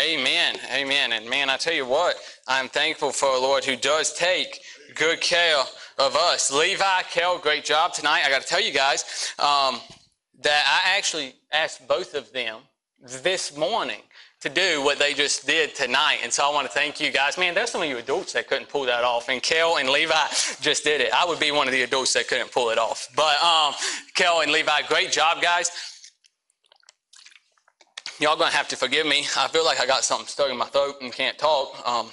Amen. Amen. And man, I tell you what, I'm thankful for a Lord who does take good care of us. Levi, Kel, great job tonight. I got to tell you guys um, that I actually asked both of them this morning to do what they just did tonight. And so I want to thank you guys. Man, there's some of you adults that couldn't pull that off. And Kel and Levi just did it. I would be one of the adults that couldn't pull it off. But um, Kel and Levi, great job, guys. Y'all gonna have to forgive me. I feel like I got something stuck in my throat and can't talk. Um,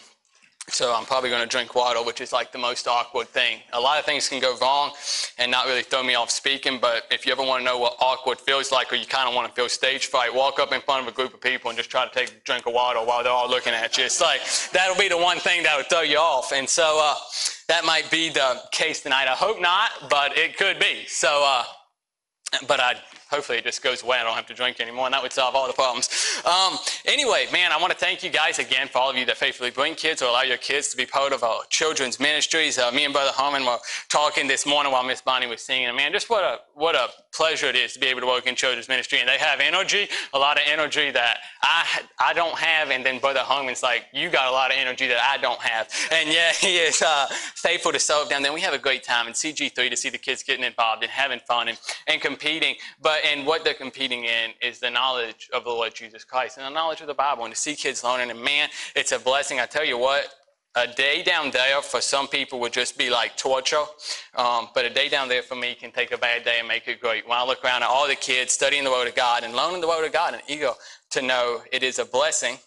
so I'm probably to drink water, which is like the most awkward thing. A lot of things can go wrong and not really throw me off speaking, but if you ever want to know what awkward feels like or you kind of want to feel stage fright, walk up in front of a group of people and just try to take a drink of water while they're all looking at you. It's like, that'll be the one thing that would throw you off. And so uh, that might be the case tonight. I hope not, but it could be. So, uh, but I hopefully it just goes away. I don't have to drink anymore, and that would solve all the problems. Um, anyway, man, I want to thank you guys again for all of you that faithfully bring kids or allow your kids to be part of our children's ministries. Uh, me and Brother Harmon were talking this morning while Miss Bonnie was singing, man, just what a what a pleasure it is to be able to work in children's ministry. And they have energy, a lot of energy that I I don't have, and then Brother Harmon's like, you got a lot of energy that I don't have, and yeah, he is uh, faithful to serve them. Then we have a great time in CG3 to see the kids getting involved and having fun and, and competing, but and what they're competing in is the knowledge of the Lord Jesus Christ and the knowledge of the Bible. And to see kids learning, and man, it's a blessing. I tell you what, a day down there for some people would just be like torture. Um, but a day down there for me can take a bad day and make it great. When I look around at all the kids studying the Word of God and learning the Word of God and eager to know it is a blessing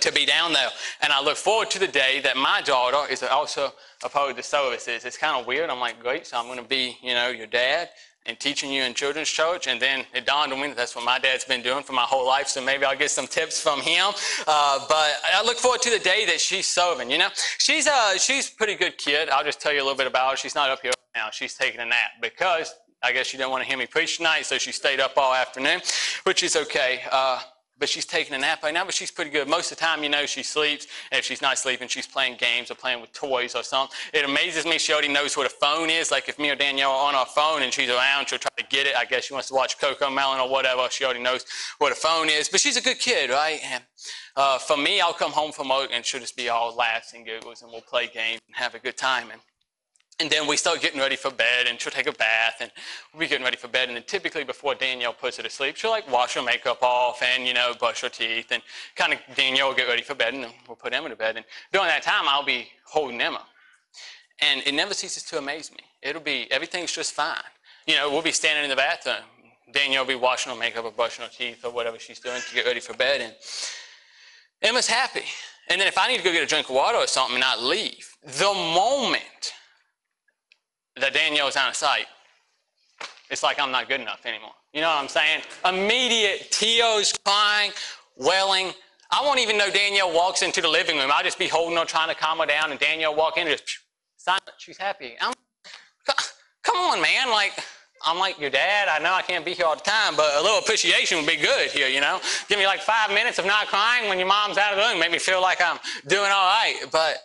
to be down there. And I look forward to the day that my daughter is also a part of the services. It's kind of weird. I'm like, great, so I'm going to be, you know, your dad and teaching you in children's church. And then it dawned on me that that's what my dad's been doing for my whole life. So maybe I'll get some tips from him. Uh, but I look forward to the day that she's serving. You know, she's a uh, she's a pretty good kid. I'll just tell you a little bit about her. She's not up here right now. She's taking a nap because I guess she didn't want to hear me preach tonight, so she stayed up all afternoon, which is okay. Uh, but she's taking a nap right now, but she's pretty good. Most of the time, you know, she sleeps. And if she's not sleeping, she's playing games or playing with toys or something. It amazes me she already knows what a phone is. Like if me or Danielle are on our phone and she's around, she'll try to get it. I guess she wants to watch CoComelon or whatever. She already knows what a phone is. But she's a good kid, right? And uh, for me, I'll come home from work and she'll just be all laughs and giggles and we'll play games and have a good time. And and then we start getting ready for bed, and she'll take a bath, and we'll be getting ready for bed. And then typically before Danielle puts her to sleep, she'll like wash her makeup off and, you know, brush her teeth, and kind of Danielle will get ready for bed, and we'll put Emma to bed. And during that time, I'll be holding Emma. And it never ceases to amaze me. It'll be, everything's just fine. You know, we'll be standing in the bathroom. Danielle will be washing her makeup or brushing her teeth or whatever she's doing to get ready for bed. And Emma's happy. And then if I need to go get a drink of water or something and not leave, the moment that Danielle's out of sight, it's like I'm not good enough anymore. You know what I'm saying? Immediate tears, crying, wailing. I won't even know Danielle walks into the living room. I'll just be holding her, trying to calm her down, and Danielle walk in and just silent. She's happy. I'm, come on, man. Like, I'm like your dad. I know I can't be here all the time, but a little appreciation would be good here, you know? Give me like five minutes of not crying when your mom's out of the room. Make me feel like I'm doing all right. But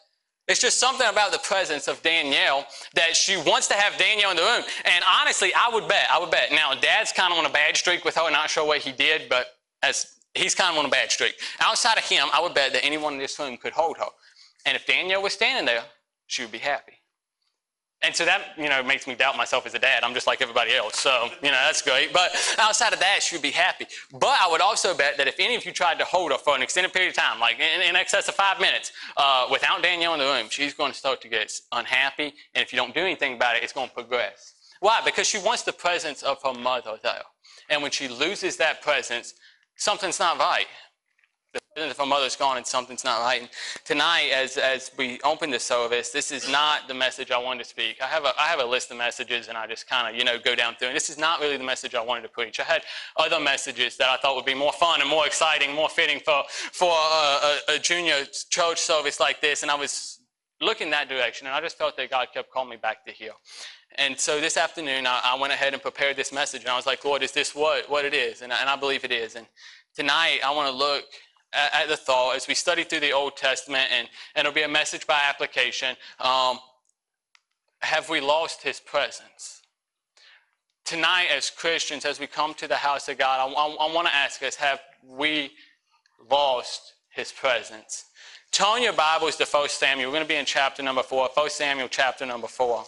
it's just something about the presence of Danielle that she wants to have Danielle in the room. And honestly, I would bet, I would bet. Now, Dad's kind of on a bad streak with her, not sure what he did, but as he's kind of on a bad streak. Outside of him, I would bet that anyone in this room could hold her. And if Danielle was standing there, she would be happy. And so that, you know, makes me doubt myself as a dad. I'm just like everybody else. So, you know, that's great. But outside of that, she would be happy. But I would also bet that if any of you tried to hold her for an extended period of time, like in, in excess of five minutes, uh, without Danielle in the room, she's going to start to get unhappy. And if you don't do anything about it, it's going to progress. Why? Because she wants the presence of her mother there. And when she loses that presence, something's not right if my mother's gone and something's not right. And tonight, as, as we open the service, this is not the message I wanted to speak. I have a, I have a list of messages and I just kind of, you know, go down through. And this is not really the message I wanted to preach. I had other messages that I thought would be more fun and more exciting, more fitting for, for a, a, a junior church service like this. And I was looking that direction and I just felt that God kept calling me back to here. And so this afternoon, I, I went ahead and prepared this message. And I was like, Lord, is this what, what it is? And, and I believe it is. And tonight, I want to look at, the thought as we study through the Old Testament, and, and it'll be a message by application. Um, have we lost his presence? Tonight, as Christians, as we come to the house of God, I, I, I want to ask us have we lost his presence. Turn your Bibles to 1 Samuel. We're going to be in chapter number 4, 1 Samuel chapter number 4.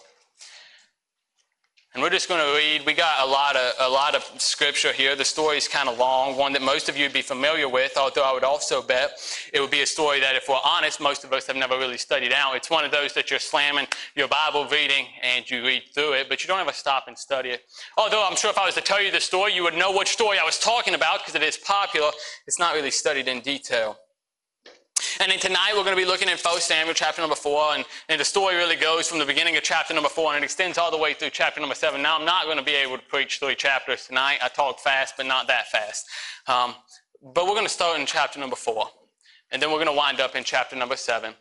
And we're just going to read. We got a lot of a lot of scripture here. The story is kind of long, one that most of you would be familiar with. Although I would also bet it would be a story that, if we're honest, most of us have never really studied out. It's one of those that you're slamming your Bible reading and you read through it, but you don't ever stop and study it. Although I'm sure if I was to tell you the story, you would know which story I was talking about because it is popular. It's not really studied in detail. And then tonight we're going to be looking at 1 Samuel chapter number 4. And, and the story really goes from the beginning of chapter number 4 and it extends all the way through chapter number 7. Now, I'm not going to be able to preach three chapters tonight. I talk fast, but not that fast. Um, but we're going to start in chapter number 4. And then we're going to wind up in chapter number 7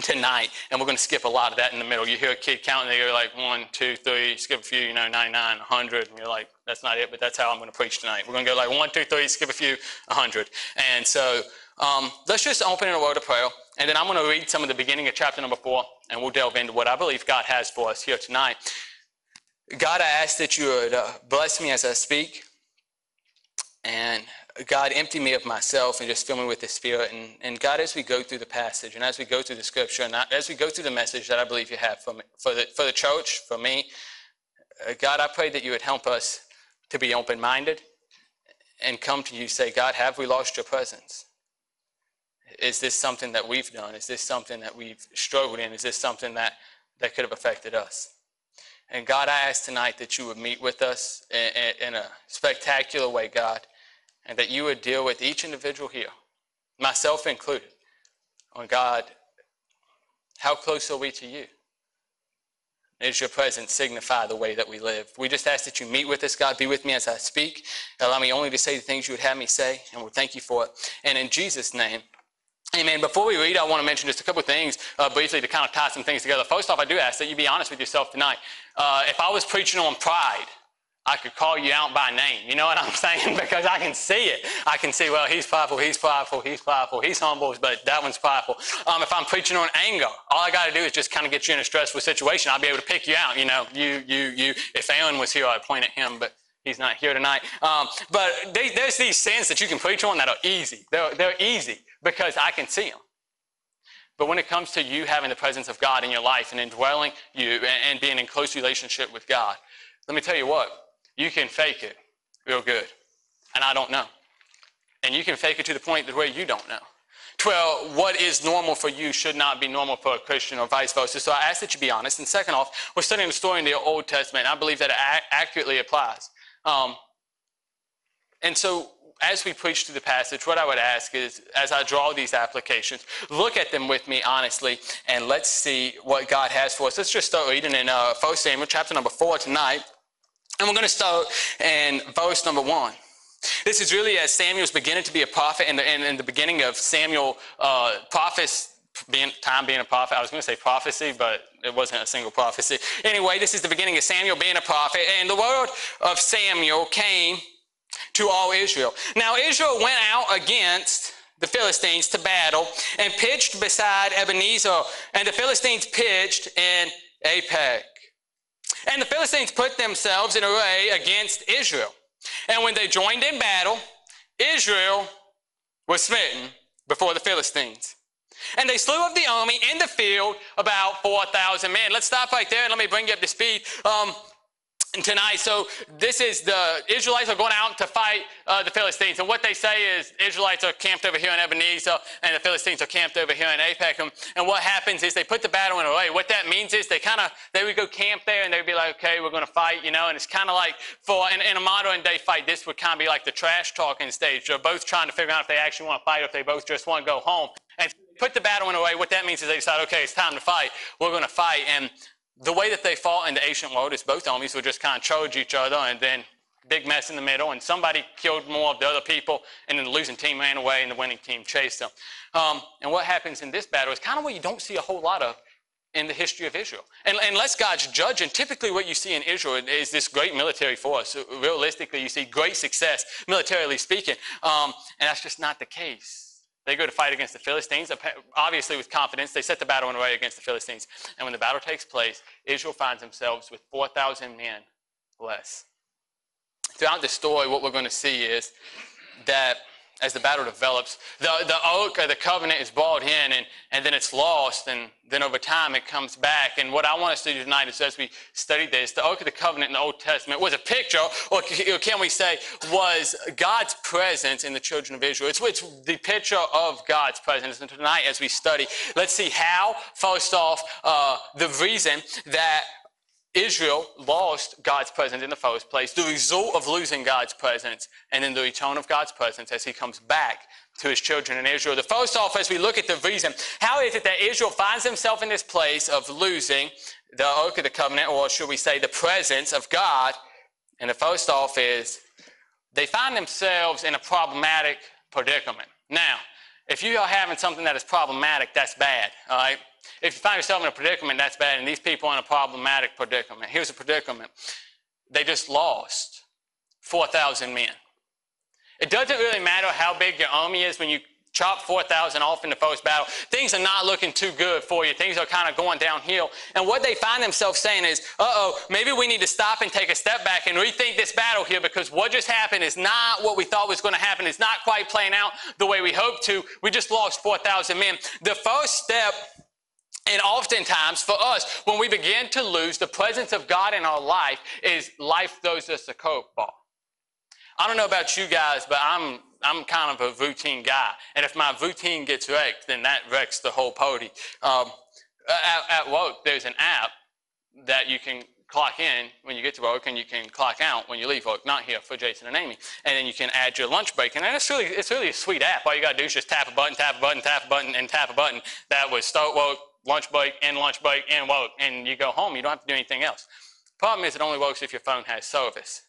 tonight, and we're going to skip a lot of that in the middle. You hear a kid counting, they go like one, two, three, skip a few, you know, 99, 100, and you're like, that's not it, but that's how I'm going to preach tonight. We're going to go like one, two, three, skip a few, 100. And so um, let's just open in a word of prayer, and then I'm going to read some of the beginning of chapter number four, and we'll delve into what I believe God has for us here tonight. God, I ask that you would uh, bless me as I speak, and God, empty me of myself and just fill me with the Spirit. And, and God, as we go through the passage and as we go through the scripture and as we go through the message that I believe you have for, me, for, the, for the church, for me, uh, God, I pray that you would help us to be open minded and come to you say, God, have we lost your presence? Is this something that we've done? Is this something that we've struggled in? Is this something that, that could have affected us? And God, I ask tonight that you would meet with us in, in, a spectacular way, God, and that you would deal with each individual here, myself included. On God, how close are we to you? Is your presence signify the way that we live? We just ask that you meet with us, God. Be with me as I speak. Allow me only to say the things you would have me say, and we'll thank you for it. And in Jesus' name, Amen. Before we read, I want to mention just a couple things uh, briefly to kind of tie some things together. First off, I do ask that you be honest with yourself tonight. Uh, if I was preaching on pride, I could call you out by name. You know what I'm saying? because I can see it. I can see, well, he's prideful, he's prideful, he's prideful, he's humble, but that one's prideful. Um, if I'm preaching on anger, all I got to do is just kind of get you in a stressful situation. I'll be able to pick you out. You know, you, you, you. If Aaron was here, I'd point at him, but he's not here tonight. Um, but they, there's these sins that you can preach on that are easy. They're, they're easy because I can see them. But when it comes to you having the presence of God in your life and indwelling you and being in close relationship with God, let me tell you what, you can fake it real good. And I don't know. And you can fake it to the point that where you don't know. Well, what is normal for you should not be normal for a Christian or vice versa. So I ask that you be honest. And second off, we're studying the story in the Old Testament. And I believe that it accurately applies. Um, and so as we preach through the passage, what I would ask is, as I draw these applications, look at them with me honestly, and let's see what God has for us. Let's just start reading in uh, 1 Samuel chapter number 4 tonight. And we're going to start in verse number 1. This is really as Samuel's beginning to be a prophet, and in, in, the beginning of Samuel uh, prophets being time being a prophet. I was going to say prophecy, but it wasn't a single prophecy. Anyway, this is the beginning of Samuel being a prophet, and the word of Samuel came to all Israel. Now, Israel went out against the Philistines to battle and pitched beside Ebenezer, and the Philistines pitched in Aphek. And the Philistines put themselves in array against Israel. And when they joined in battle, Israel was smitten before the Philistines. And they slew of the army in the field about 4,000 men. Let's stop right there and let me bring you up to speed. Um, tonight. So this is the Israelites are going out to fight uh, the Philistines, and what they say is Israelites are camped over here in Ebenezer, and the Philistines are camped over here in Aphek. And what happens is they put the battle in array. What that means is they kind of they would go camp there, and they'd be like, okay, we're going to fight, you know. And it's kind of like for in, in, a modern day fight, this would kind of be like the trash talking stage. They're both trying to figure out if they actually want to fight, or if they both just want to go home. And put the battle in array. What that means is they decide, okay, it's time to fight. We're going to fight, and the way that they fought in the ancient world is both armies would just kind of charge each other and then big mess in the middle, and somebody killed more of the other people, and then the losing team ran away, and the winning team chased them. Um, and what happens in this battle is kind of what you don't see a whole lot of in the history of Israel. And, unless God's judging, typically what you see in Israel is this great military force. Realistically, you see great success, militarily speaking, um, and that's just not the case. They go to fight against the Philistines, obviously with confidence. They set the battle in array against the Philistines. And when the battle takes place, Israel finds themselves with 4,000 men less. Throughout the story, what we're going to see is that as the battle develops. The, the ark the covenant is brought in and, and then it's lost, and then over time it comes back. And what I want us to do tonight is as we study this, the ark of the covenant in the Old Testament was a picture, or can we say, was God's presence in the children of Israel. It's, it's the picture of God's presence. And tonight, as we study, let's see how, first off, uh, the reason that Israel lost God's presence in the first place, the result of losing God's presence, and then the return of God's presence as he comes back to his children in Israel. The first off, as we look at the reason, how is it that Israel finds himself in this place of losing the Ark of the Covenant, or should we say the presence of God? And the first off is they find themselves in a problematic predicament. Now, if you are having something that is problematic, that's bad, all right? If you find yourself in a predicament, that's bad. And these people are in a problematic predicament. Here's a predicament they just lost 4,000 men. It doesn't really matter how big your army is when you chop 4,000 off in the first battle. Things are not looking too good for you. Things are kind of going downhill. And what they find themselves saying is, uh oh, maybe we need to stop and take a step back and rethink this battle here because what just happened is not what we thought was going to happen. It's not quite playing out the way we hoped to. We just lost 4,000 men. The first step and oftentimes for us, when we begin to lose the presence of God in our life, is life throws us a curveball. I don't know about you guys, but I'm I'm kind of a routine guy, and if my routine gets wrecked, then that wrecks the whole party. Um, at, at work, there's an app that you can clock in when you get to work and you can clock out when you leave work. Not here for Jason and Amy. And then you can add your lunch break. And it's really, it's really a sweet app. All you got to do is just tap a button, tap a button, tap a button, and tap a button. That would start work, lunch break, and lunch break, and work. And you go home. You don't have to do anything else. Problem is, it only works if your phone has service.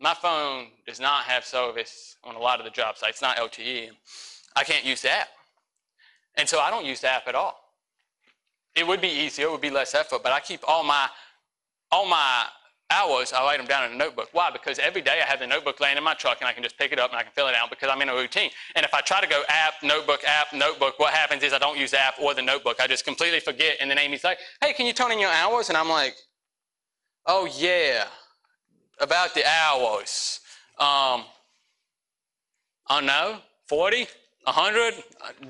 My phone does not have service on a lot of the job sites, not LTE. I can't use the app. And so I don't use the app at all. It would be easier, it would be less effort, but I keep all my all my hours, I write them down in a notebook. Why? Because every day I have the notebook laying in my truck and I can just pick it up and I can fill it out because I'm in a routine. And if I try to go app, notebook, app, notebook, what happens is I don't use the app or the notebook. I just completely forget. And then Amy's like, hey, can you turn in your hours? And I'm like, oh, yeah, about the hours. Um, I know, 40? 100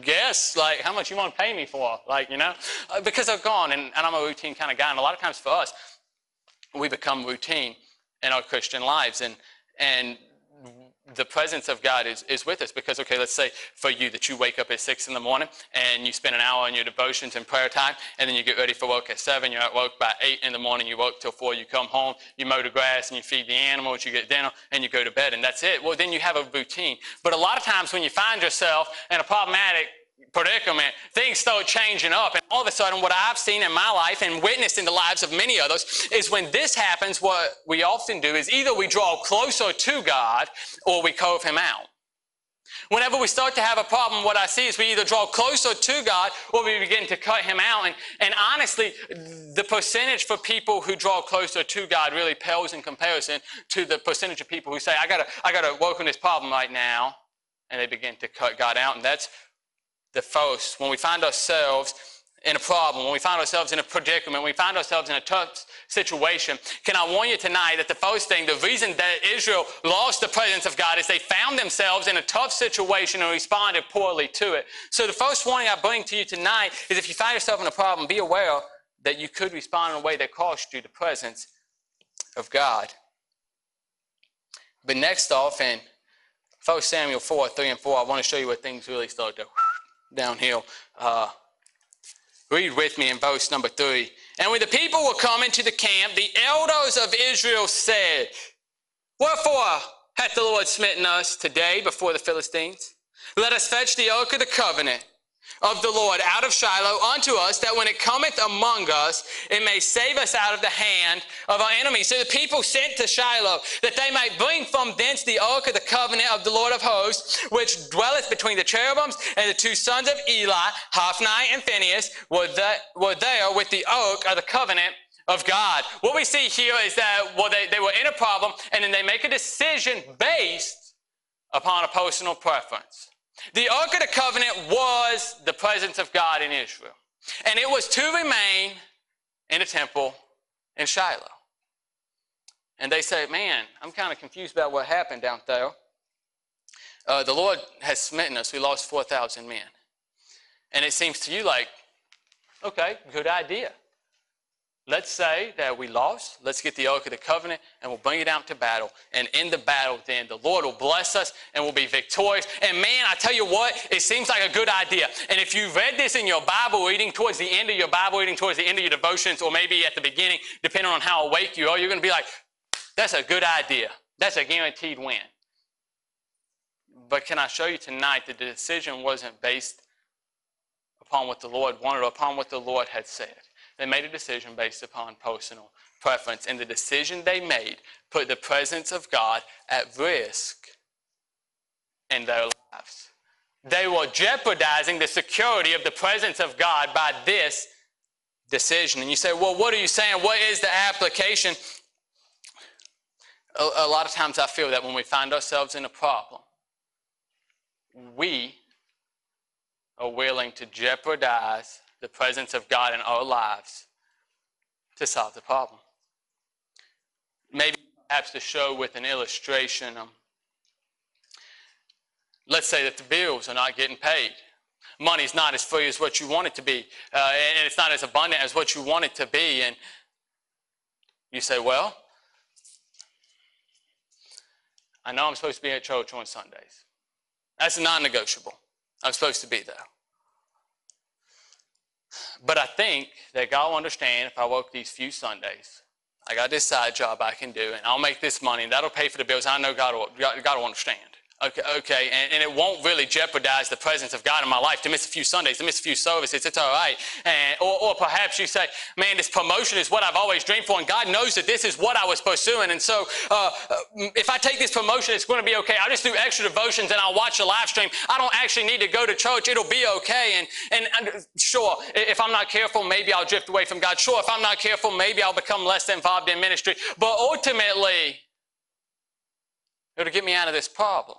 guess like how much you want to pay me for like you know uh, because they're gone and, and i'm a routine kind of guy and a lot of times for us we become routine in our Christian lives. And, and the presence of God is, is with us because, okay, let's say for you that you wake up at six in the morning and you spend an hour on your devotions and prayer time, and then you get ready for work at seven. You're at work by eight in the morning. You work till four. You come home, you mow the grass, and you feed the animals. You get dinner, and you go to bed, and that's it. Well, then you have a routine. But a lot of times when you find yourself in a problematic predicament, things start changing up. And all of a sudden, what I've seen in my life and witnessed in the lives of many others is when this happens, what we often do is either we draw closer to God or we carve Him out. Whenever we start to have a problem, what I see is we either draw closer to God or we begin to cut Him out. And, and honestly, the percentage for people who draw closer to God really pales in comparison to the percentage of people who say, I gotta, I gotta work on this problem right now. And they begin to cut God out. And that's the first, when we find ourselves in a problem, when we find ourselves in a predicament, when we find ourselves in a tough situation, can I warn you tonight that the first thing, the reason that Israel lost the presence of God is they found themselves in a tough situation and responded poorly to it. So the first warning I bring to you tonight is if you find yourself in a problem, be aware that you could respond in a way that cost you the presence of God. But next off in 1 Samuel 4, 3 and 4, I want to show you where things really start to downhill. Uh, read with me in verse number three. And when the people were coming to the camp, the elders of Israel said, Wherefore hath the Lord smitten us today before the Philistines? Let us fetch the ark of the covenant of the Lord out of Shiloh unto us, that when it cometh among us, it may save us out of the hand of our enemies. So the people sent to Shiloh, that they might bring from thence the ark of the covenant of the Lord of hosts, which dwelleth between the cherubims, and the two sons of Eli, Hophni and Phinehas, were, were there with the ark of the covenant of God. What we see here is that, well, they, they were in a problem, and then they make a decision based upon a personal preference. The Ark of the Covenant was the presence of God in Israel. And it was to remain in the temple in Shiloh. And they say, man, I'm kind of confused about what happened down there. uh, the Lord has smitten us. We lost 4,000 men. And it seems to you like, okay, good idea. Let's say that we lost. Let's get the Ark of the Covenant and we'll bring it out to battle. And in the battle, then the Lord will bless us and we'll be victorious. And man, I tell you what, it seems like a good idea. And if you read this in your Bible reading, towards the end of your Bible reading, towards the end of your devotions, or maybe at the beginning, depending on how awake you are, you're going to be like, that's a good idea. That's a guaranteed win. But can I show you tonight that the decision wasn't based upon what the Lord wanted or upon what the Lord had said? They made a decision based upon personal preference, and the decision they made put the presence of God at risk in their lives. They were jeopardizing the security of the presence of God by this decision. And you say, well, what are you saying? What is the application? A, a lot of times I feel that when we find ourselves in a problem, we are willing to jeopardize the presence of God in our lives to solve the problem. Maybe perhaps to show with an illustration. Um, let's say that the bills are not getting paid. Money's not as free as what you want it to be, uh, and it's not as abundant as what you want it to be. And you say, Well, I know I'm supposed to be at church on Sundays. That's non negotiable. I'm supposed to be there. But I think that God will understand if I work these few Sundays. I got this side job I can do, and I'll make this money, and that'll pay for the bills. I know God will, God, will understand. Okay, okay, and, and, it won't really jeopardize the presence of God in my life to miss a few Sundays, to miss a few services. It's all right. And, or, or perhaps you say, man, this promotion is what I've always dreamed for, and God knows that this is what I was pursuing. And so uh, if I take this promotion, it's going to be okay. I'll just do extra devotions and I'll watch a live stream. I don't actually need to go to church. It'll be okay. And, and, and sure, if I'm not careful, maybe I'll drift away from God. Sure, if I'm not careful, maybe I'll become less involved in ministry. But ultimately, it'll get me out of this problem.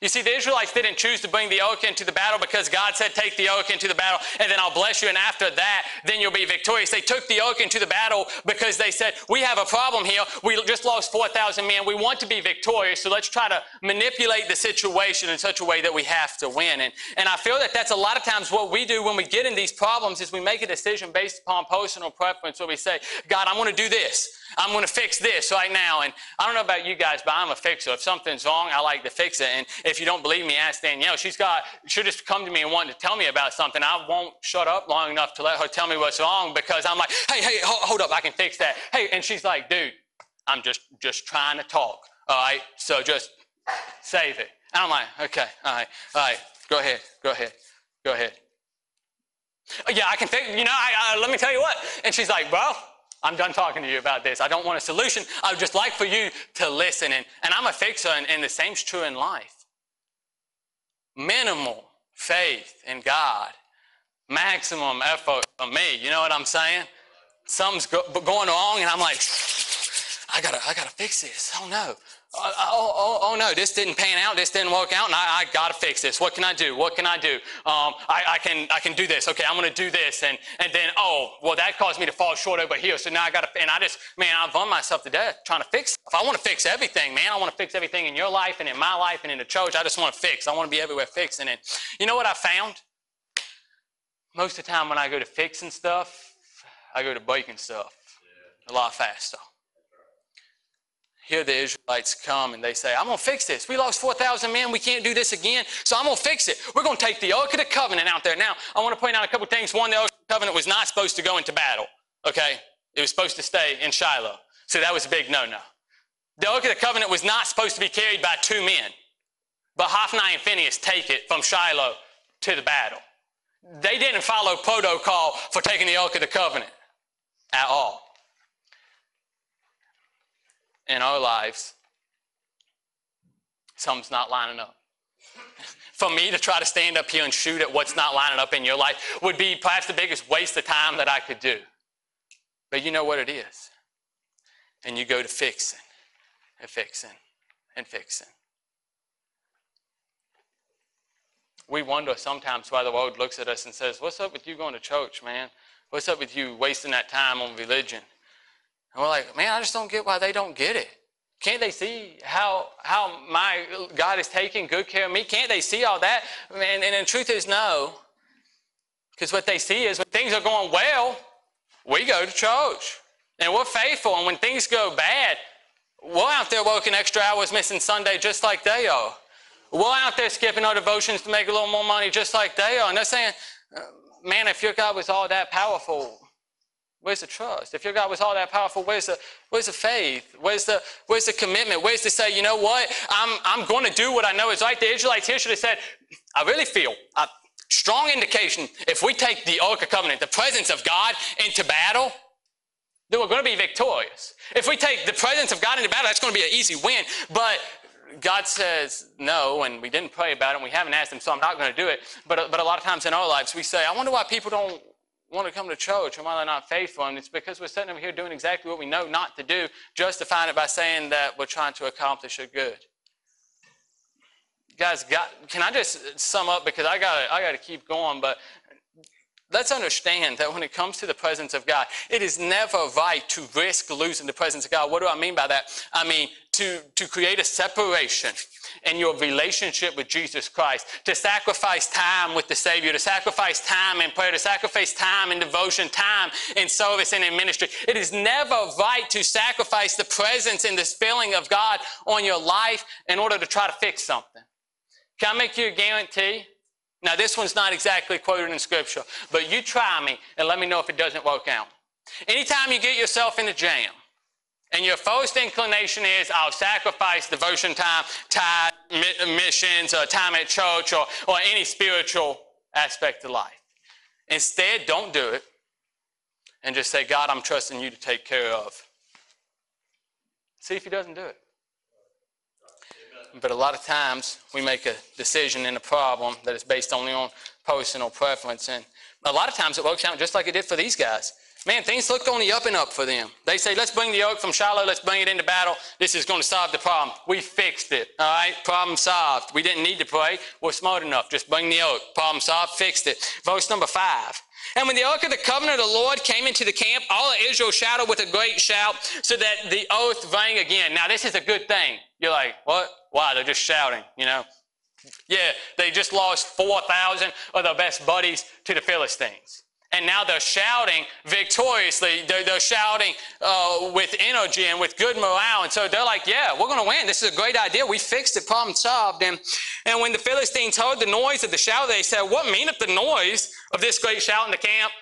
You see, the Israelites didn't choose to bring the ark into the battle because God said, Take the ark into the battle, and then I'll bless you, and after that, then you'll be victorious. They took the ark into the battle because they said, We have a problem here. We just lost 4,000 men. We want to be victorious, so let's try to manipulate the situation in such a way that we have to win. And, and I feel that that's a lot of times what we do when we get in these problems is we make a decision based upon personal preference where we say, God, I'm going to do this. I'm going to fix this right now. And I don't know about you guys, but I'm a fixer. If something's wrong, I like to fix it. And if you don't believe me, ask Danielle. She's got, she'll just come to me and want to tell me about something. I won't shut up long enough to let her tell me what's wrong because I'm like, hey, hey, hold up, I can fix that. Hey, and she's like, dude, I'm just, just trying to talk. All right, so just save it. And I'm like, okay, all right, all right, go ahead, go ahead, go ahead. Uh, yeah, I can fix, you know, I, I, let me tell you what. And she's like, bro, I'm done talking to you about this. I don't want a solution. I would just like for you to listen. And, and I'm a fixer, and, and the same's true in life. Minimal faith in God, maximum effort from me. You know what I'm saying? Something's go, going wrong, and I'm like, I gotta, I gotta fix this. Oh no. Oh, oh, oh, oh, no, this didn't pan out, this didn't work out, and I, I got to fix this. What can I do? What can I do? Um, I, I, can, I can do this. Okay, I'm to do this. And, and then, oh, well, that caused me to fall short over here. So now I got to, and I just, man, I've run myself to death trying to fix stuff. I want to fix everything, man. I want to fix everything in your life and in my life and in the church. I just want to fix. I want to be everywhere fixing it. You know what I found? Most of the time when I go to fixing stuff, I go to breaking stuff a lot faster here the Israelites come and they say, I'm going to fix this. We lost 4,000 men. We can't do this again. So I'm going to fix it. We're going to take the Ark of the Covenant out there. Now, I want to point out a couple things. One, the Ark of the Covenant was not supposed to go into battle. Okay? It was supposed to stay in Shiloh. So that was a big no-no. The Ark of the Covenant was not supposed to be carried by two men. But Hophni and Phinehas take it from Shiloh to the battle. They didn't follow protocol for taking the Ark of the Covenant at all in our lives, something's not lining up. For me to try to stand up here and shoot at what's not lining up in your life would be perhaps the biggest waste of time that I could do. But you know what it is. And you go to fixing and fixing and fixing. We wonder sometimes why the world looks at us and says, What's up with you going to church, man? What's up with you wasting that time on religion? And we're like, man, I just don't get why they don't get it. Can't they see how, how my God is taking good care of me? Can't they see all that? And, and the truth is, no. Because what they see is when things are going well, we go to church and we're faithful. And when things go bad, we're out there working extra hours, missing Sunday just like they are. We're out there skipping our devotions to make a little more money just like they are. And they're saying, man, if your God was all that powerful, where's the trust? If your God was all that powerful, where's the, where's the faith? Where's the, where's the commitment? Where's to say, you know what? I'm, I'm going to do what I know is right. The Israelites here should have said, I really feel, a strong indication, if we take the Ark of Covenant, the presence of God into battle, then we're going to be victorious. If we take the presence of God into battle, that's going to be an easy win. But God says no, and we didn't pray about it, and we haven't asked Him, so I'm not going to do it. But, but a lot of times in our lives, we say, I wonder why people don't want to come to church and why they're not faithful. And it's because we're sitting over here doing exactly what we know not to do, justifying it by saying that we're trying to accomplish a good. Guys, got, can I just sum up because I got I got to keep going, but Let's understand that when it comes to the presence of God, it is never right to risk losing the presence of God. What do I mean by that? I mean to, to create a separation in your relationship with Jesus Christ, to sacrifice time with the Savior, to sacrifice time in prayer, to sacrifice time in devotion, time in service and in ministry. It is never right to sacrifice the presence and this feeling of God on your life in order to try to fix something. Can I make you a guarantee? Now, this one's not exactly quoted in Scripture, but you try me and let me know if it doesn't work out. Anytime you get yourself in a jam, and your first inclination is, I'll sacrifice devotion time, time, missions, or time at church, or, or any spiritual aspect of life. Instead, don't do it. And just say, God, I'm trusting you to take care of. See if he doesn't do it. But a lot of times we make a decision in a problem that is based only on personal preference. And a lot of times it works out just like it did for these guys. Man, things looked on the up and up for them. They say, let's bring the ark from Shiloh, let's bring it into battle. This is going to solve the problem. We fixed it. All right, problem solved. We didn't need to pray. We're smart enough. Just bring the ark. Problem solved, fixed it. Verse number five. And when the ark of the covenant of the Lord came into the camp, all of Israel shouted with a great shout, so that the oath rang again. Now, this is a good thing. You're like, what? Why? They're just shouting, you know? Yeah, they just lost 4,000 of their best buddies to the Philistines. And now they're shouting victoriously. They're, they're shouting uh, with energy and with good morale. And so they're like, yeah, we're going to win. This is a great idea. We fixed it, problem solved. And, and when the Philistines heard the noise of the shout, they said, what meaneth the noise of this great shout in the camp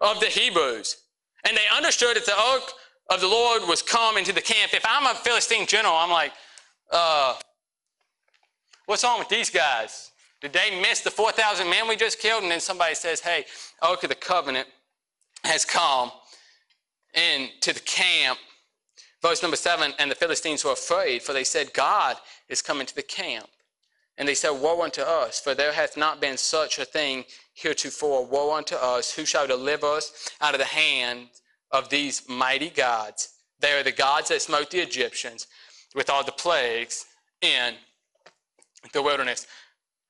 of the Hebrews? And they understood that the ark of the Lord was come into the camp. If I'm a Philistine general, I'm like, uh, what's wrong with these guys? Did they miss the 4,000 men we just killed? And then somebody says, hey, of the Covenant has come into the camp. Verse number seven, and the Philistines were afraid, for they said, God is coming to the camp. And they said, Woe unto us, for there hath not been such a thing heretofore. Woe unto us, who shall deliver us out of the hand of these mighty gods? They are the gods that smote the Egyptians with all the plagues in the wilderness.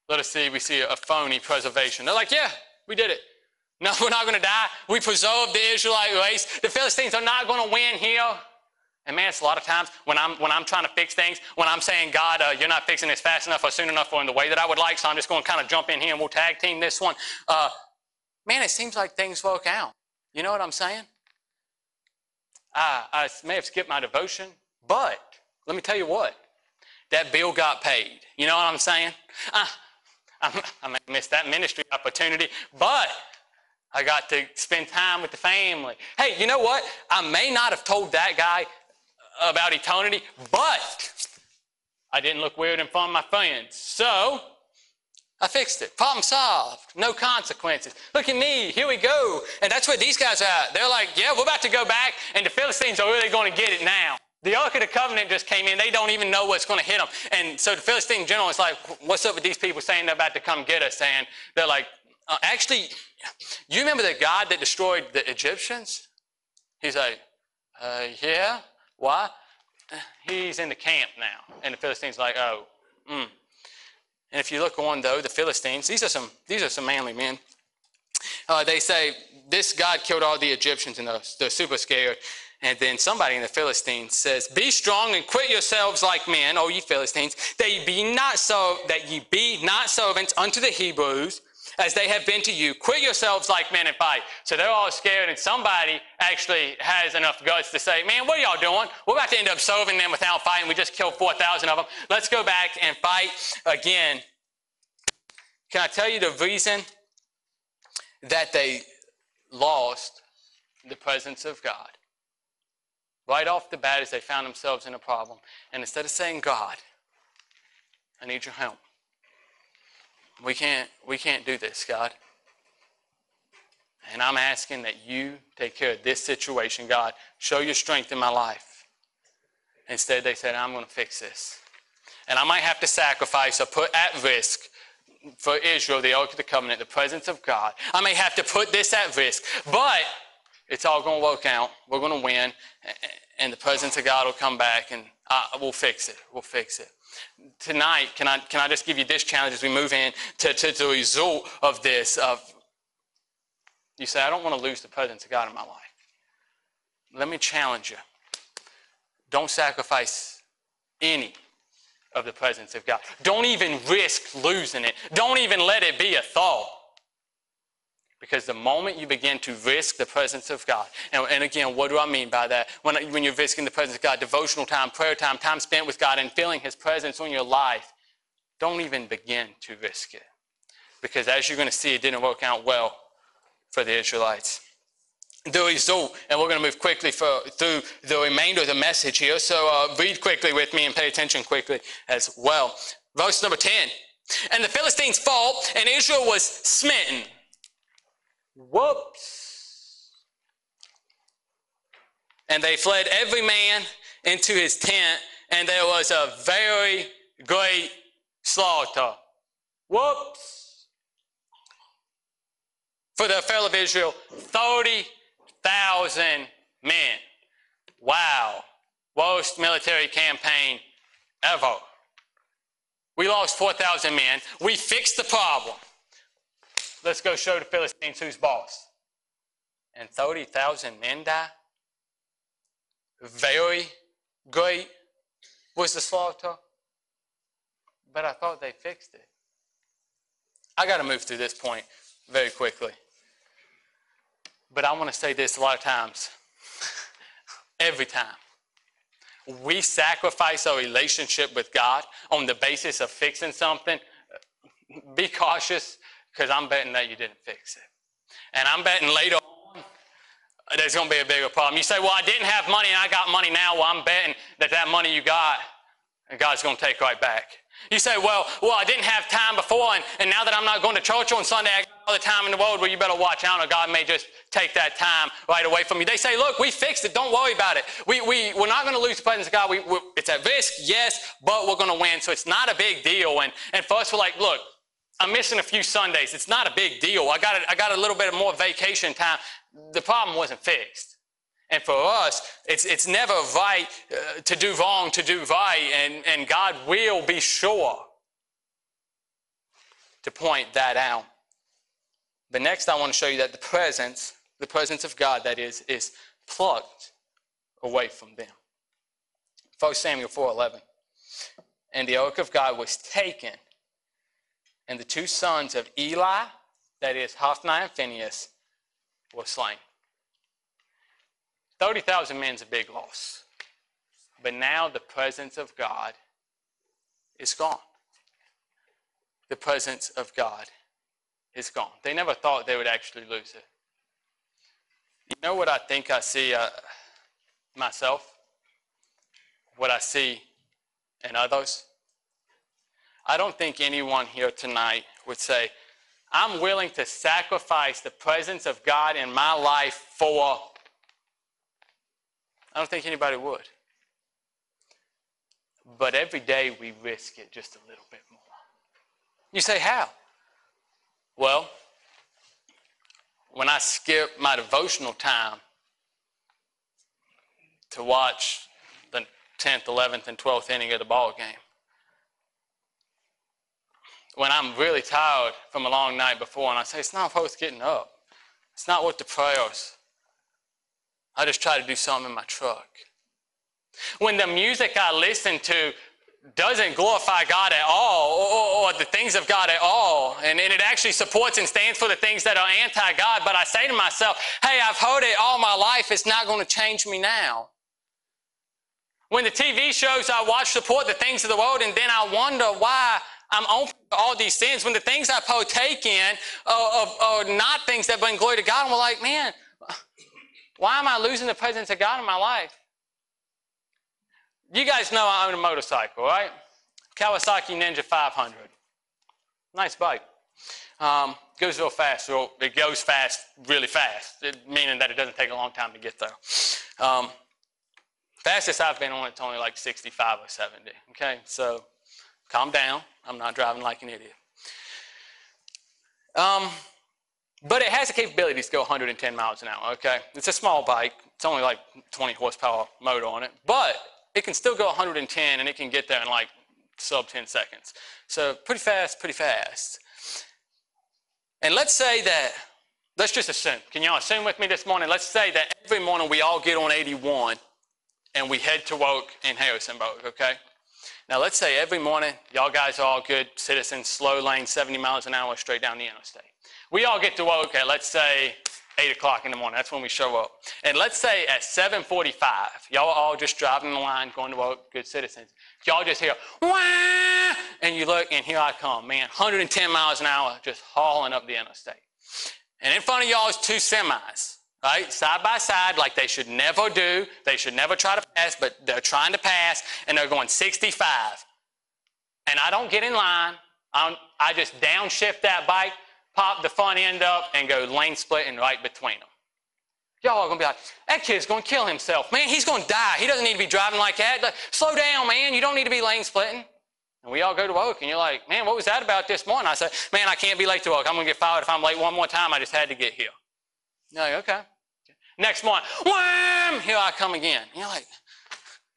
Let us see, we see a phony preservation. They're like, yeah, we did it. No, we're not going to die. We preserved the Israelite race. The Philistines are not going to win here. And man, it's a lot of times when I'm when I'm trying to fix things, when I'm saying, God, uh, you're not fixing this fast enough or soon enough or in the way that I would like, so I'm just going to kind of jump in here and we'll tag team this one. Uh, man, it seems like things work out. You know what I'm saying? I, I may have skipped my devotion, but let me tell you what, that bill got paid. You know what I'm saying? I, I, may miss that ministry opportunity, but I got to spend time with the family. Hey, you know what? I may not have told that guy about eternity, but I didn't look weird in front of my friends. So I fixed it. Problem solved. No consequences. Look at me. Here we go. And that's where these guys are at. They're like, yeah, we're about to go back, and the Philistines are really going to get it now. The Ark of the Covenant just came in. They don't even know what's going to hit them. And so the Philistine general is like, what's up with these people saying they're about to come get us? And they're like, uh, actually, you remember the God that destroyed the Egyptians? He's like, uh, yeah. Why? He's in the camp now. And the Philistines like, oh, mm. And if you look on though, the Philistines, these are some these are some manly men. Uh, they say this God killed all the Egyptians, and they're super scared. And then somebody in the Philistines says, Be strong and quit yourselves like men, O ye Philistines, that ye be not so that ye be not servants unto the Hebrews, as they have been to you. Quit yourselves like men and fight. So they're all scared, and somebody actually has enough guts to say, Man, what are y'all doing? We're about to end up serving them without fighting. We just killed 4,000 of them. Let's go back and fight again. Can I tell you the reason that they lost the presence of God? Right off the bat, as they found themselves in a problem. And instead of saying, God, I need your help. We can't, we can't do this, God. And I'm asking that you take care of this situation, God. Show your strength in my life. Instead, they said, I'm going to fix this. And I might have to sacrifice or put at risk for Israel, the Ark of the Covenant, the presence of God. I may have to put this at risk, but it's all going to work out. We're going to win, and the presence of God will come back, and uh, we'll fix it. We'll fix it. Tonight, can I, can I just give you this challenge as we move in to, to, to the result of this? Of you say, I don't want to lose the presence of God in my life. Let me challenge you. Don't sacrifice any of the presence of God. Don't even risk losing it. Don't even let it be a thought. Because the moment you begin to risk the presence of God, and, and, again, what do I mean by that? When, when you're risking the presence of God, devotional time, prayer time, time spent with God, and feeling His presence on your life, don't even begin to risk it. Because as you're going to see, it didn't work out well for the Israelites the result, and we're going to move quickly for, through the remainder of the message here. So uh, read quickly with me and pay attention quickly as well. Verse number 10. And the Philistines fought, and Israel was smitten. Whoops. And they fled every man into his tent, and there was a very great slaughter. Whoops. For the fell of Israel, 30 thousand men. Wow. Worst military campaign ever. We lost 4,000 men. We fixed the problem. Let's go show the Philistines who's boss. And 30,000 men die? Very great was the slaughter. But I thought they fixed it. I got to move through this point very quickly. But I want to say this a lot of times. Every time. We sacrifice our relationship with God on the basis of fixing something. Be cautious because I'm betting that you didn't fix it. And I'm betting later on there's going to be a bigger problem. You say, Well, I didn't have money and I got money now. Well, I'm betting that that money you got, God's going to take right back. You say, Well, well, I didn't have time before, and, and now that I'm not going to church on Sunday, I got all the time in the world. Well, you better watch out, or God may just take that time right away from you. They say, look, we fixed it. Don't worry about it. We, we, we're not going to lose the presence of God. We, it's at risk, yes, but we're going to win. So it's not a big deal. And, and for us, we're like, look, I'm missing a few Sundays. It's not a big deal. I got a, I got a little bit more vacation time. The problem wasn't fixed. And for us, it's, it's never right uh, to do wrong, to do right, and, and God will be sure to point that out. But next, I want to show you that the presence the presence of God, that is, is plucked away from them. 1 Samuel 4.11. And the ark of God was taken, and the two sons of Eli, that is, Hophni and Phinehas, were slain. 30,000 men is a big loss. But now the presence of God is gone. The presence of God is gone. They never thought they would actually lose it. You know what I think I see uh, myself? What I see in others? I don't think anyone here tonight would say, I'm willing to sacrifice the presence of God in my life for. I don't think anybody would. But every day we risk it just a little bit more. You say, how? Well, when I skip my devotional time to watch the 10th, 11th, and 12th inning of the ball game, when I'm really tired from a long night before, and I say, it's not worth getting up. It's not worth the prayers. I just try to do something in my truck. When the music I listen to doesn't glorify God at all, or, or, the things of God at all, and, and it actually supports and stands for the things that are anti God, but I say to myself, hey, I've heard it all my life, it's not going to change me now. When the TV shows I watch support the things of the world, and then I wonder why I'm on all these things, when the things I partake in are, are, are not things that bring glory to God, and we're like, man, why am I losing the presence of God in my life? You guys know I own a motorcycle, right? Kawasaki Ninja 500. Nice bike. Um, goes real fast. Real, it goes fast, really fast, it, meaning that it doesn't take a long time to get there. Um, fastest I've been on it's only like 65 or 70. Okay, so calm down. I'm not driving like an idiot. Um, but it has the capability to go 110 miles an hour. Okay, it's a small bike. It's only like 20 horsepower motor on it, but it can still go 110 and it can get there in like sub 10 seconds. So pretty fast, pretty fast. And let's say that, let's just assume, can y'all assume with me this morning? Let's say that every morning we all get on 81 and we head to work in Harrisonburg, okay? Now let's say every morning, y'all guys are all good citizens, slow lane, 70 miles an hour straight down the interstate. We all get to work at, let's say, 8 o'clock in the morning. That's when we show up. And let's say at 7.45, y'all are all just driving the line, going to work, good citizens. Y'all just hear, Wah! and you look, and here I come, man, 110 miles an hour, just hauling up the interstate. And in front of y'all is two semis, right? Side by side, like they should never do. They should never try to pass, but they're trying to pass, and they're going 65. And I don't get in line. I'm, I just downshift that bike pop the front end up, and go lane splitting right between them. Y'all are gonna be like, that kid's gonna kill himself. Man, he's gonna die. He doesn't need to be driving like that. Like, Slow down, man. You don't need to be lane splitting. And we all go to work, and you're like, man, what was that about this morning? I said, man, I can't be late to work. I'm gonna get fired if I'm late one more time. I just had to get here. You're like, okay. Next morning, wham, here I come again. And you're like,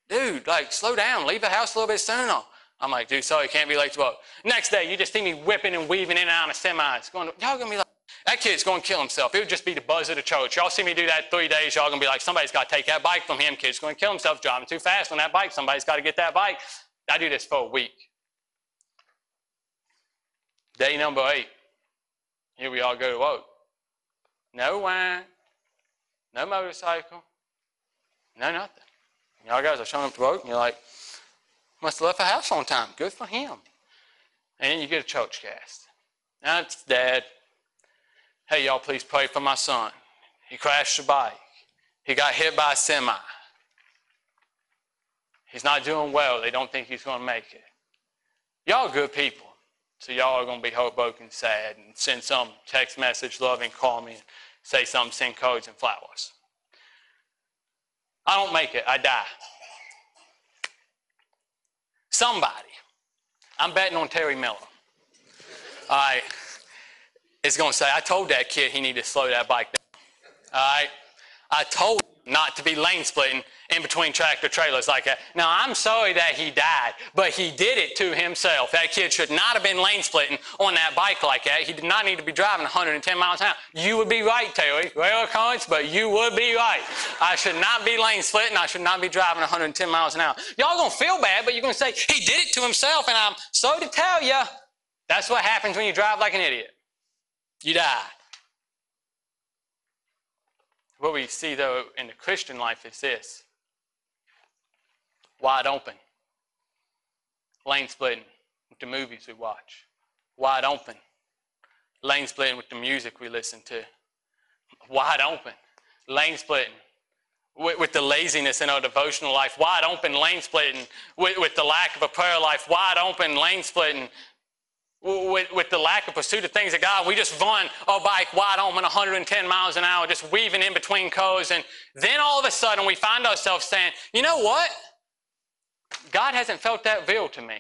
dude, like, slow down. Leave the house a little bit sooner. I'm like, dude, sorry, can't be late to work. Next day, you just see me whipping and weaving in and out of semis. Going, y'all gonna be like, that kid's gonna kill himself. It would just be the buzz of the church. Y'all see me do that three days, y'all gonna be like, somebody's gotta take that bike from him. Kid's gonna kill himself driving too fast on that bike. Somebody's gotta get that bike. I do this for a week. Day number eight. Here we all go to work. No wine, no motorcycle, no nothing. Y'all guys are showing up to work and you're like, must have left the house on time. Good for him. And you get a church cast. Now it's dad. Hey, y'all, please pray for my son. He crashed a bike. He got hit by a semi. He's not doing well. They don't think he's going to make it. Y'all good people. So y'all are going to be heartbroken, sad, and send some text message, loving, call me, and say something, send cards and flowers. I don't make it. I die. Somebody, I'm betting on Terry Miller. All right, is going to say, I told that kid he needed to slow that bike down. All right, I told not to be lane splitting in between tractor trailers like that. Now, I'm sorry that he died, but he did it to himself. That kid should not have been lane splitting on that bike like that. He did not need to be driving 110 miles an hour. You would be right, Terry. Rare occurrence, but you would be right. I should not be lane splitting. I should not be driving 110 miles an hour. Y'all gonna feel bad, but you're gonna say, he did it to himself, and I'm sorry to tell you, that's what happens when you drive like an idiot. You die. What we see, though, in the Christian life is this wide open. Lane splitting with the movies we watch. Wide open. Lane splitting with the music we listen to. Wide open. Lane splitting with, the laziness in our devotional life. Wide open lane splitting with the lack of a prayer life. Wide open lane splitting with, with, the lack of pursuit of things of God, we just run our bike wide open 110 miles an hour, just weaving in between cars. And then all of a sudden we find ourselves saying, you know what? God hasn't felt that real to me.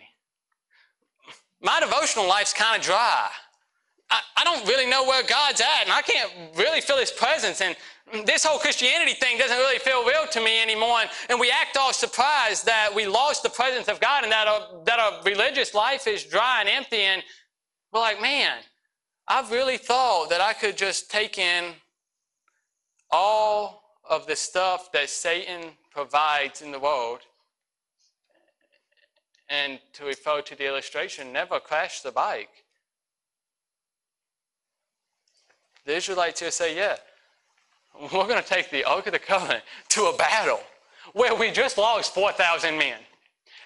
My devotional life's kind of dry. I, I don't really know where God's at, and I can't really feel His presence. And this whole Christianity thing doesn't really feel real to me anymore. And, and we act all surprised that we lost the presence of God and that our, that our religious life is dry and empty. And we're like, man, I've really thought that I could just take in all of the stuff that Satan provides in the world. And to refer to the illustration, never crash the bike. The Israelites here say, yeah, we're going to take the Ark of the Covenant to a battle where we just lost 4,000 men.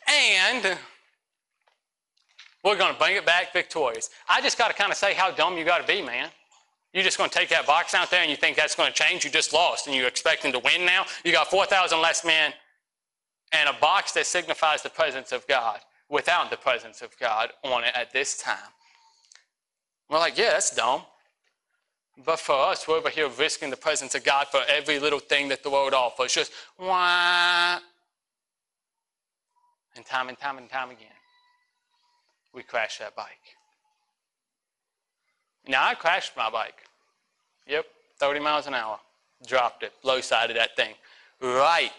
And we're going to bring it back victorious. I just got to kind of say how dumb you got to be, man. You're just going to take that box out there and you think that's going to change? You just lost and you're expecting to win now? You got 4,000 less men and a box that signifies the presence of God without the presence of God on it at this time. We're like, yeah, that's dumb. But for us, we're over here risking the presence of God for every little thing that the world offers. Just wah. And time and time and time again, we crash that bike. Now, I crashed my bike. Yep, 30 miles an hour. Dropped it, low side of that thing, right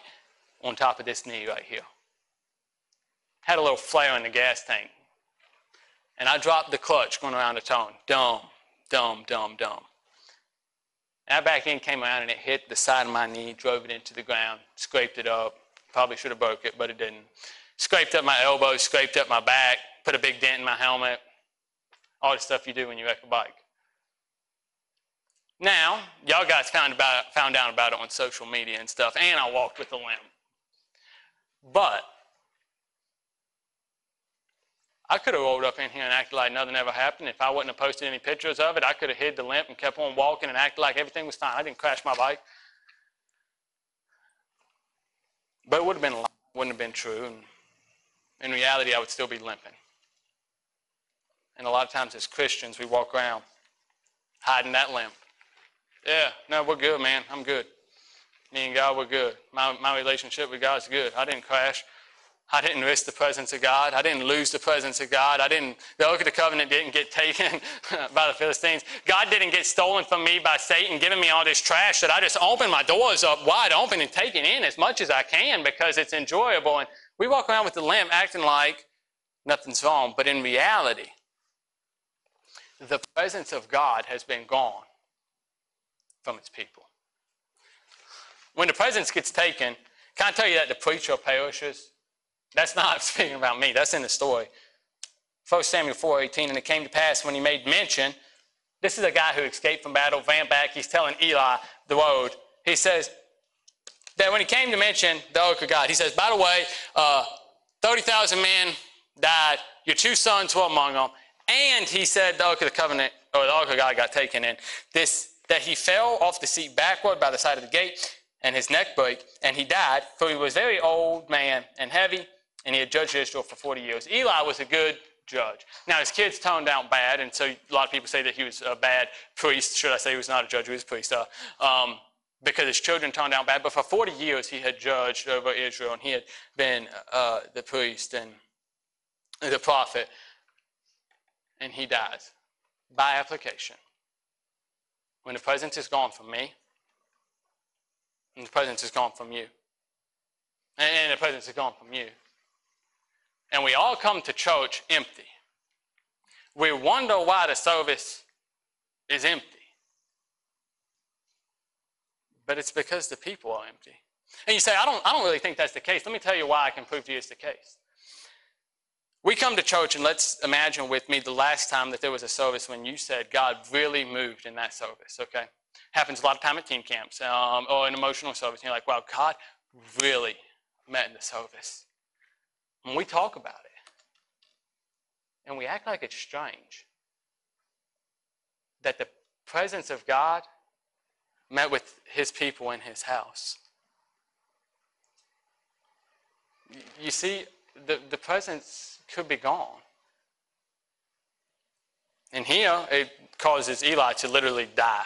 on top of this knee right here. Had a little flare in the gas tank. And I dropped the clutch going around the turn. Dumb, dumb, dumb, dumb. And back end came around, and it hit the side of my knee, drove it into the ground, scraped it up. Probably should have broke it, but it didn't. Scraped up my elbow, scraped up my back, put a big dent in my helmet. All the stuff you do when you wreck a bike. Now, y'all guys found, about, found out about it on social media and stuff, and I walked with a limp. But I could have rolled up in here and acted like nothing ever happened. If I wouldn't have posted any pictures of it, I could have hid the limp and kept on walking and acted like everything was fine. I didn't crash my bike. But it would have been a lie. wouldn't have been true. And in reality, I would still be limping. And a lot of times as Christians, we walk around hiding that limp. Yeah, no, we're good, man. I'm good. Me and God, we're good. My, my relationship with God's good. I didn't crash. I didn't risk the presence of God. I didn't lose the presence of God. I didn't, the Ark of the Covenant didn't get taken by the Philistines. God didn't get stolen from me by Satan, giving me all this trash that I just open my doors up wide open and take it in as much as I can because it's enjoyable. And we walk around with the lamp acting like nothing's wrong. But in reality, the presence of God has been gone from its people. When the presence gets taken, can I tell you that the preacher perishes? That's not speaking about me. That's in the story. 1 Samuel 4.18, and it came to pass when he made mention, this is a guy who escaped from battle, ran back. He's telling Eli the road. He says that when he came to mention the ark of God, he says, by the way, uh, 30,000 men died. Your two sons were among them. And he said the ark of the covenant, or the ark of God got taken in. This, that he fell off the seat backward by the side of the gate, and his neck broke, and he died, for he was very old man and heavy, and he had judged Israel for 40 years. Eli was a good judge. Now, his kids turned out bad, and so a lot of people say that he was a bad priest. Should I say he was not a judge, he was a priest, uh, um, because his children turned out bad. But for 40 years, he had judged over Israel, and he had been uh, the priest and the prophet, and he dies by application. When the presence is gone from me, and the presence is gone from you, and the presence is gone from you, and we all come to church empty. We wonder why the service is empty. But it's because the people are empty. And you say, I don't, I don't really think that's the case. Let me tell you why I can prove to you it's the case. We come to church, and let's imagine with me the last time that there was a service when you said God really moved in that service, okay? Happens a lot of time at team camps um, or an emotional service. And you're like, wow, God really met in the service. We talk about it and we act like it's strange that the presence of God met with his people in his house. You see, the, the presence could be gone. And here, it causes Eli to literally die.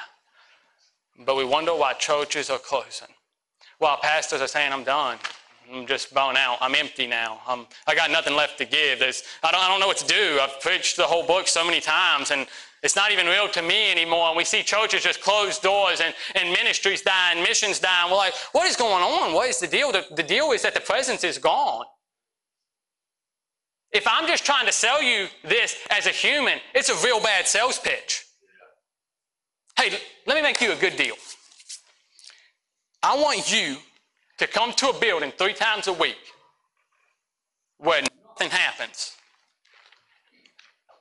But we wonder why churches are closing. While pastors are saying, I'm done. I'm just bone out. I'm empty now. I'm, I got nothing left to give. There's, I, don't, I don't know what to do. I've preached the whole book so many times, and it's not even real to me anymore. And we see churches just close doors and, and ministries dying, missions dying. We're like, what is going on? What is the deal? The, the deal is that the presence is gone. If I'm just trying to sell you this as a human, it's a real bad sales pitch. Hey, let me make you a good deal. I want you to come to a building three times a week where nothing happens.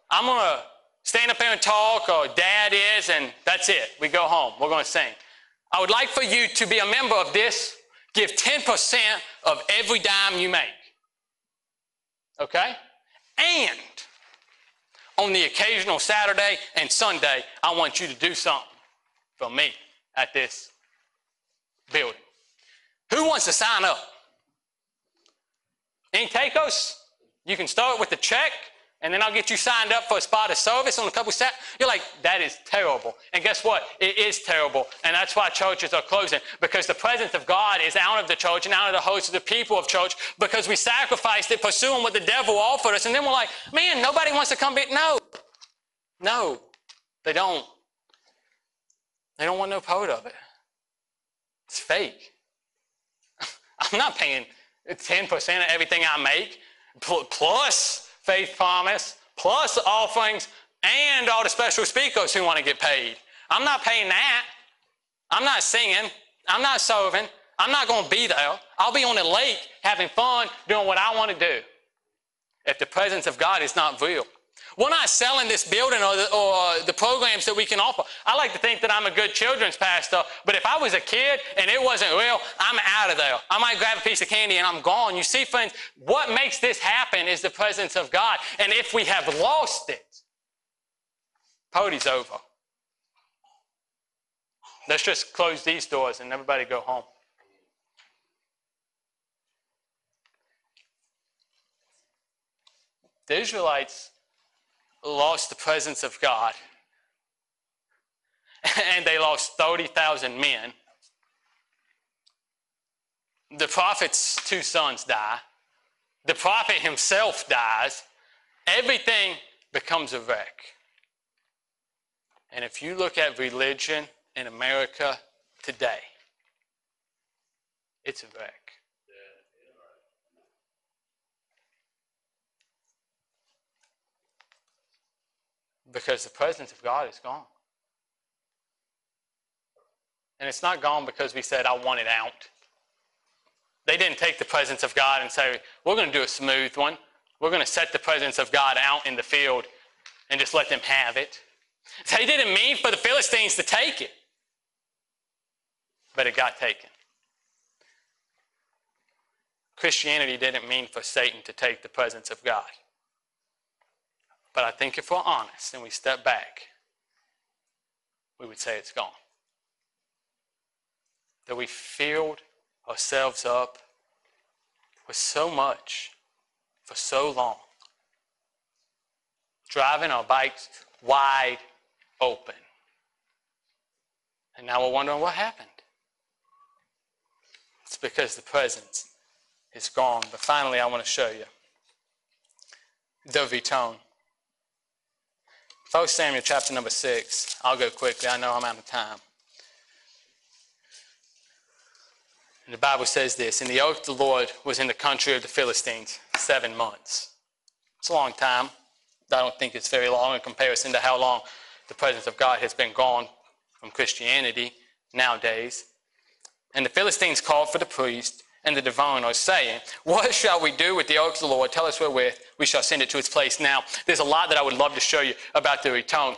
I'm going to stand up here and talk, or dad is, and that's it. We go home. We're going to sing. I would like for you to be a member of this. Give 10% of every dime you make. Okay? And on the occasional Saturday and Sunday, I want you to do something for me at this building. Who wants to sign up? Any takos? You can start with the check and then I'll get you signed up for a spot of service on a couple sat. You're like, that is terrible. And guess what? It is terrible. And that's why churches are closing because the presence of God is out of the church and out of the host of the people of church because we sacrificed it pursuing what the devil offered us. And then we're like, man, nobody wants to come be. No, no, they don't. They don't want no part of it. It's fake. I'm not paying 10% of everything I make plus faith promise, plus offerings, and all the special speakers who want to get paid. I'm not paying that. I'm not singing. I'm not serving. I'm not going to be there. I'll be on the lake having fun doing what I want to do. If the presence of God is not real, we're not selling this building or the, or the, programs that we can offer. I like to think that I'm a good children's pastor, but if I was a kid and it wasn't real, I'm out of there. I might grab a piece of candy and I'm gone. You see, friends, what makes this happen is the presence of God. And if we have lost it, party's over. Let's just close these doors and everybody go home. The Israelites lost the presence of God. and they lost 30,000 men. The prophet's two sons die. The prophet himself dies. Everything becomes a wreck. And if you look at religion in America today, it's a wreck. Because the presence of God is gone. And it's not gone because we said, I want it out. They didn't take the presence of God and say, we're going to do a smooth one. We're going to set the presence of God out in the field and just let them have it. They didn't mean for the Philistines to take it, but it got taken. Christianity didn't mean for Satan to take the presence of God. But I think if we're honest and we step back, we would say it's gone. That we filled ourselves up with so much for so long, driving our bikes wide open. And now we're wondering what happened. It's because the presence is gone. But finally, I want to show you the retone. 1 Samuel chapter number 6. I'll go quickly. I know I'm out of time. And the Bible says this And the ark of the Lord was in the country of the Philistines seven months. It's a long time. I don't think it's very long in comparison to how long the presence of God has been gone from Christianity nowadays. And the Philistines called for the priest and the diviner, saying, What shall we do with the ark of the Lord? Tell us wherewith we shall send it to its place. Now, there's a lot that I would love to show you about the retone,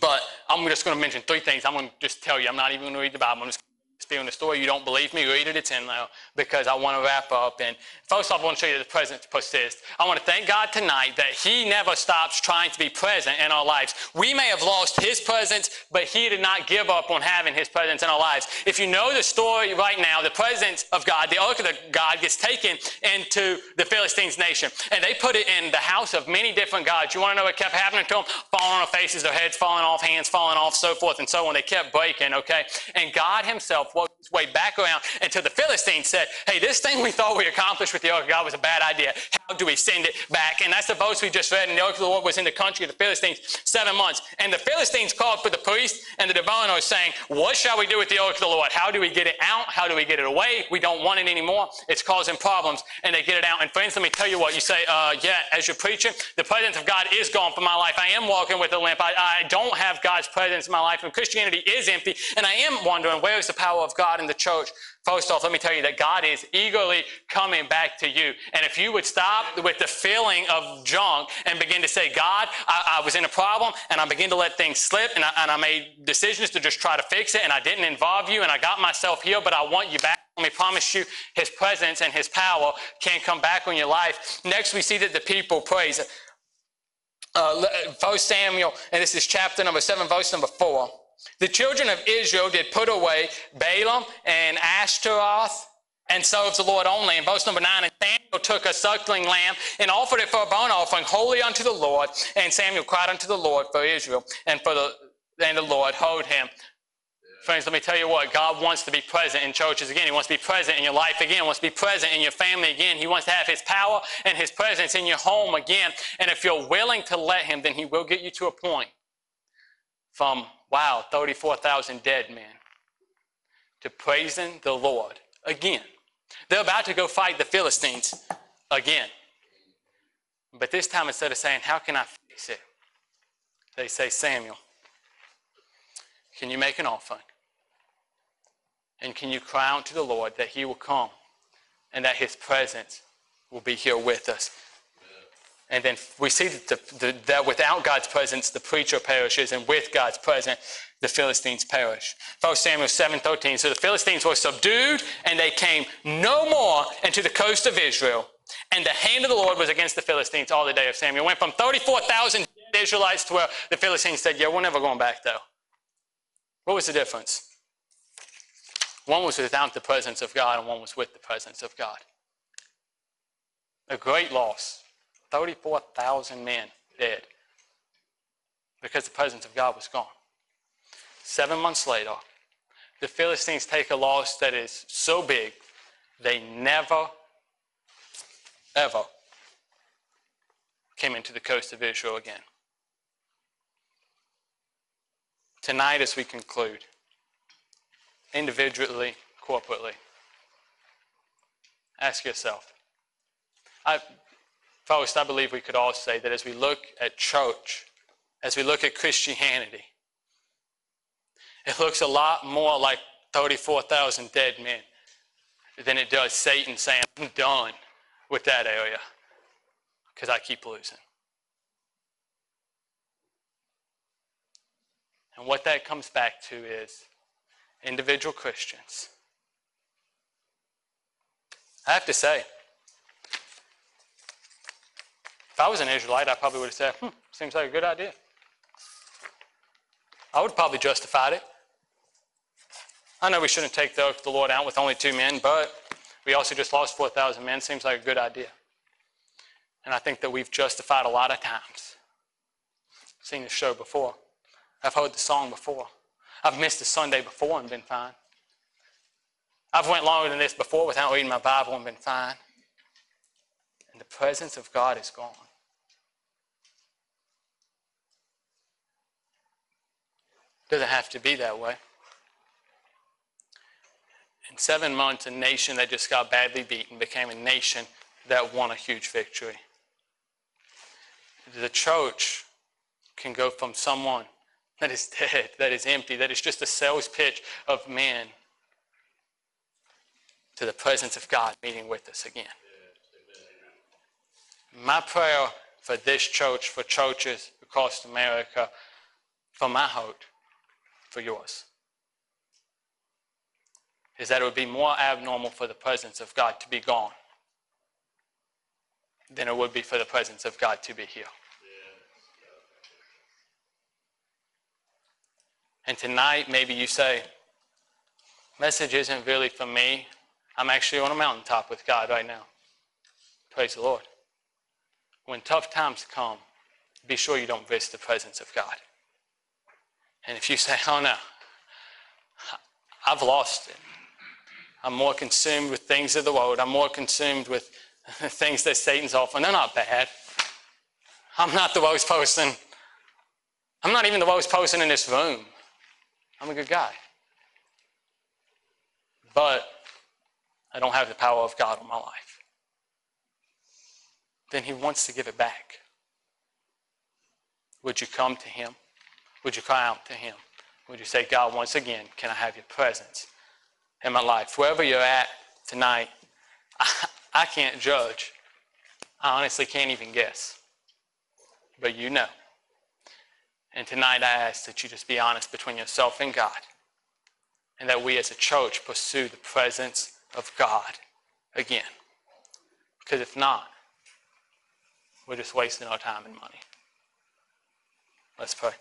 but I'm just going to mention three things. I'm going to just tell you. I'm not even going to read the Bible. I'm just Stealing the story. You don't believe me? Read it. It's in there because I want to wrap up. And first off, I want to show you the presence persists. I want to thank God tonight that He never stops trying to be present in our lives. We may have lost His presence, but He did not give up on having His presence in our lives. If you know the story right now, the presence of God, the ark of the God gets taken into the Philistines nation, and they put it in the house of many different gods. You want to know what kept happening to them? Falling on their faces, their heads falling off, hands falling off, so forth and so on. They kept breaking. Okay, and God Himself his way back around until the Philistines said, Hey, this thing we thought we accomplished with the Ark of God was a bad idea. How do we send it back? And that's the verse we just read. And the Ark of the Lord was in the country of the Philistines seven months. And the Philistines called for the priest and the diviner saying, What shall we do with the Ark of the Lord? How do we get it out? How do we get it away? We don't want it anymore. It's causing problems. And they get it out. And friends, let me tell you what you say, uh, yeah, as you're preaching, the presence of God is gone from my life. I am walking with a limp. I, I don't have God's presence in my life. And Christianity is empty. And I am wondering, where is the power of God? God in the church, first off, let me tell you that God is eagerly coming back to you. And if you would stop with the feeling of junk and begin to say, God, I, I was in a problem and I begin to let things slip and I, and I made decisions to just try to fix it and I didn't involve you and I got myself healed, but I want you back. Let me promise you, His presence and His power can come back on your life. Next, we see that the people praise. Uh, Samuel, and this is chapter number 7, verse number 4. The children of Israel did put away Baalim and Ashtaroth and served the Lord only. In verse number 9, and Samuel took a suckling lamb and offered it for a burnt offering holy unto the Lord. And Samuel cried unto the Lord for Israel, and for the and the Lord heard him. Friends, let me tell you what, God wants to be present in churches again. He wants to be present in your life again. He wants to be present in your family again. He wants to have His power and His presence in your home again. And if you're willing to let Him, then He will get you to a point from Wow, 34,000 dead men. To praising the Lord again. They're about to go fight the Philistines again. But this time, instead of saying, How can I fix it? They say, Samuel, can you make an offering? And can you cry out to the Lord that He will come and that His presence will be here with us? And then we see that, the, the, that, without God's presence, the preacher perishes, and with God's presence, the Philistines perish. 1 Samuel 7:13. So the Philistines were subdued, and they came no more into the coast of Israel. And the hand of the Lord was against the Philistines all the day of Samuel. Went from 34,000 Israelites to where the Philistines said, Yeah, we're never going back though. What was the difference? One was without the presence of God, and one was with the presence of God. A great loss. 34,000 men dead because the presence of God was gone. Seven months later, the Philistines take a loss that is so big, they never, ever came into the coast of Israel again. Tonight, as we conclude, individually, corporately, ask yourself. I, First, I believe we could all say that as we look at church, as we look at Christianity, it looks a lot more like 34,000 dead men than it does Satan saying, I'm done with that area because I keep losing. And what that comes back to is individual Christians. I have to say, if I was an Israelite, I probably would have said, hmm, seems like a good idea. I would probably justified it. I know we shouldn't take the, the Lord out with only two men, but we also just lost 4,000 men. Seems like a good idea. And I think that we've justified a lot of times. I've seen the show before. I've heard the song before. I've missed a Sunday before and been fine. I've went longer than this before without reading my Bible and been fine. The presence of God is gone. Doesn't have to be that way. In seven months, a nation that just got badly beaten became a nation that won a huge victory. The church can go from someone that is dead, that is empty, that is just a sales pitch of men, to the presence of God meeting with us again. My prayer for this church, for churches across America, for my heart, for yours, is that it would be more abnormal for the presence of God to be gone than it would be for the presence of God to be here. And tonight, maybe you say, message isn't really for me. I'm actually on a mountaintop with God right now. Praise the Lord. When tough times come, be sure you don't miss the presence of God. And if you say, oh no, I've lost it. I'm more consumed with things of the world. I'm more consumed with things that Satan's offering. They're not bad. I'm not the worst person. I'm not even the worst person in this room. I'm a good guy. But I don't have the power of God on my life. Then he wants to give it back. Would you come to him? Would you cry out to him? Would you say, God, once again, can I have your presence? in my life. Wherever you're at tonight, I, I can't judge. I honestly can't even guess. But you know. And tonight I ask that you just be honest between yourself and God. And that we as a church pursue the presence of God again. Because if not, we're just wasting our time and money. Let's pray.